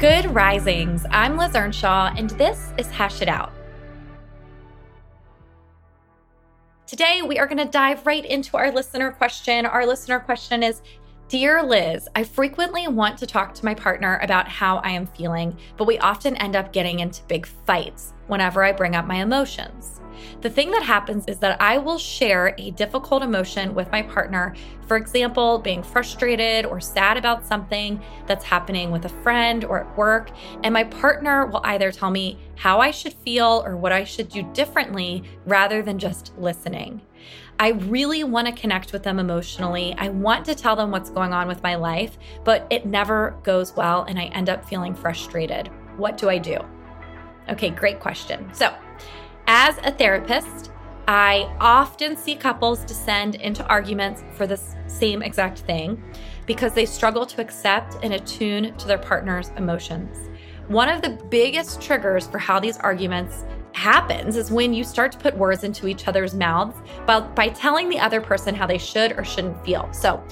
Good risings. I'm Liz Earnshaw, and this is Hash It Out. Today, we are going to dive right into our listener question. Our listener question is Dear Liz, I frequently want to talk to my partner about how I am feeling, but we often end up getting into big fights whenever I bring up my emotions. The thing that happens is that I will share a difficult emotion with my partner. For example, being frustrated or sad about something that's happening with a friend or at work. And my partner will either tell me how I should feel or what I should do differently rather than just listening. I really want to connect with them emotionally. I want to tell them what's going on with my life, but it never goes well and I end up feeling frustrated. What do I do? Okay, great question. So, as a therapist, I often see couples descend into arguments for the same exact thing because they struggle to accept and attune to their partner's emotions. One of the biggest triggers for how these arguments happens is when you start to put words into each other's mouths by, by telling the other person how they should or shouldn't feel. So,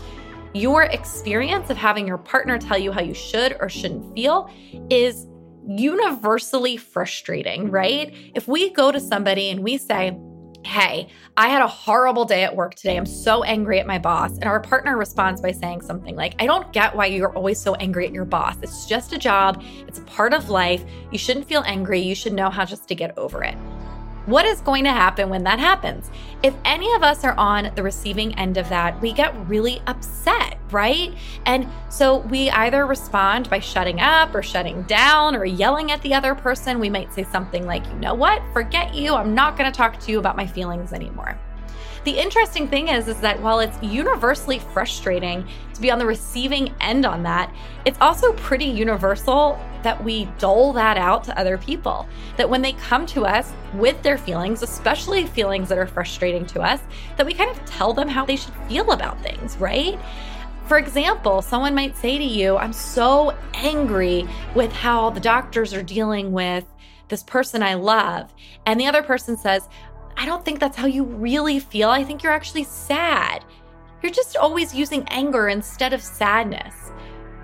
your experience of having your partner tell you how you should or shouldn't feel is universally frustrating, mm-hmm. right? If we go to somebody and we say, Hey, I had a horrible day at work today. I'm so angry at my boss. And our partner responds by saying something like, I don't get why you're always so angry at your boss. It's just a job, it's a part of life. You shouldn't feel angry. You should know how just to get over it. What is going to happen when that happens? If any of us are on the receiving end of that, we get really upset, right? And so we either respond by shutting up or shutting down or yelling at the other person. We might say something like, you know what, forget you. I'm not going to talk to you about my feelings anymore. The interesting thing is, is that while it's universally frustrating to be on the receiving end on that, it's also pretty universal that we dole that out to other people. That when they come to us with their feelings, especially feelings that are frustrating to us, that we kind of tell them how they should feel about things, right? For example, someone might say to you, I'm so angry with how the doctors are dealing with this person I love. And the other person says, I don't think that's how you really feel. I think you're actually sad. You're just always using anger instead of sadness.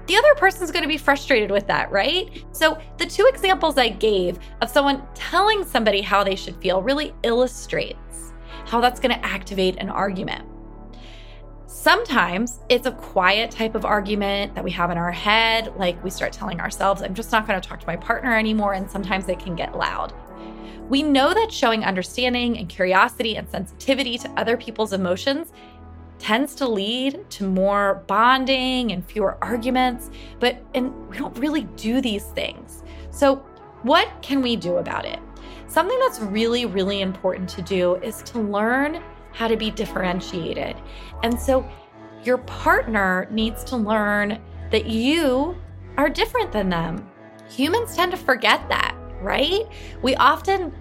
The other person's going to be frustrated with that, right? So, the two examples I gave of someone telling somebody how they should feel really illustrates how that's going to activate an argument. Sometimes it's a quiet type of argument that we have in our head, like we start telling ourselves, I'm just not going to talk to my partner anymore. And sometimes it can get loud. We know that showing understanding and curiosity and sensitivity to other people's emotions tends to lead to more bonding and fewer arguments, but and we don't really do these things. So, what can we do about it? Something that's really really important to do is to learn how to be differentiated. And so your partner needs to learn that you are different than them. Humans tend to forget that right? We often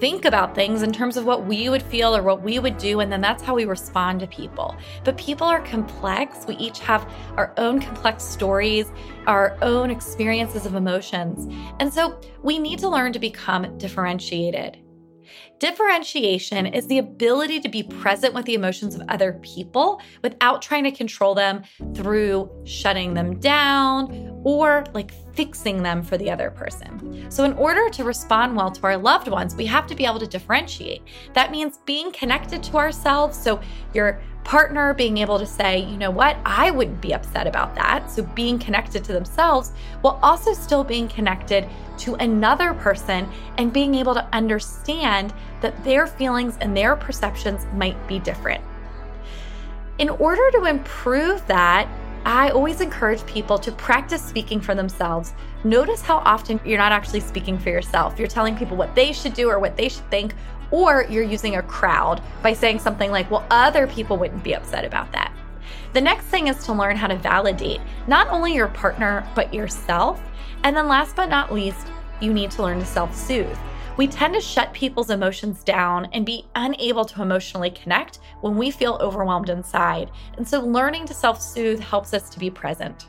think about things in terms of what we would feel or what we would do, and then that's how we respond to people. But people are complex. We each have our own complex stories, our own experiences of emotions. And so we need to learn to become differentiated. Differentiation is the ability to be present with the emotions of other people without trying to control them through shutting them down or like fixing them for the other person. So, in order to respond well to our loved ones, we have to be able to differentiate. That means being connected to ourselves. So, your partner being able to say, you know what, I wouldn't be upset about that. So, being connected to themselves while also still being connected to another person and being able to understand that their feelings and their perceptions might be different. In order to improve that, I always encourage people to practice speaking for themselves. Notice how often you're not actually speaking for yourself. You're telling people what they should do or what they should think, or you're using a crowd by saying something like, well, other people wouldn't be upset about that. The next thing is to learn how to validate not only your partner, but yourself. And then last but not least, you need to learn to self soothe. We tend to shut people's emotions down and be unable to emotionally connect when we feel overwhelmed inside. And so, learning to self soothe helps us to be present.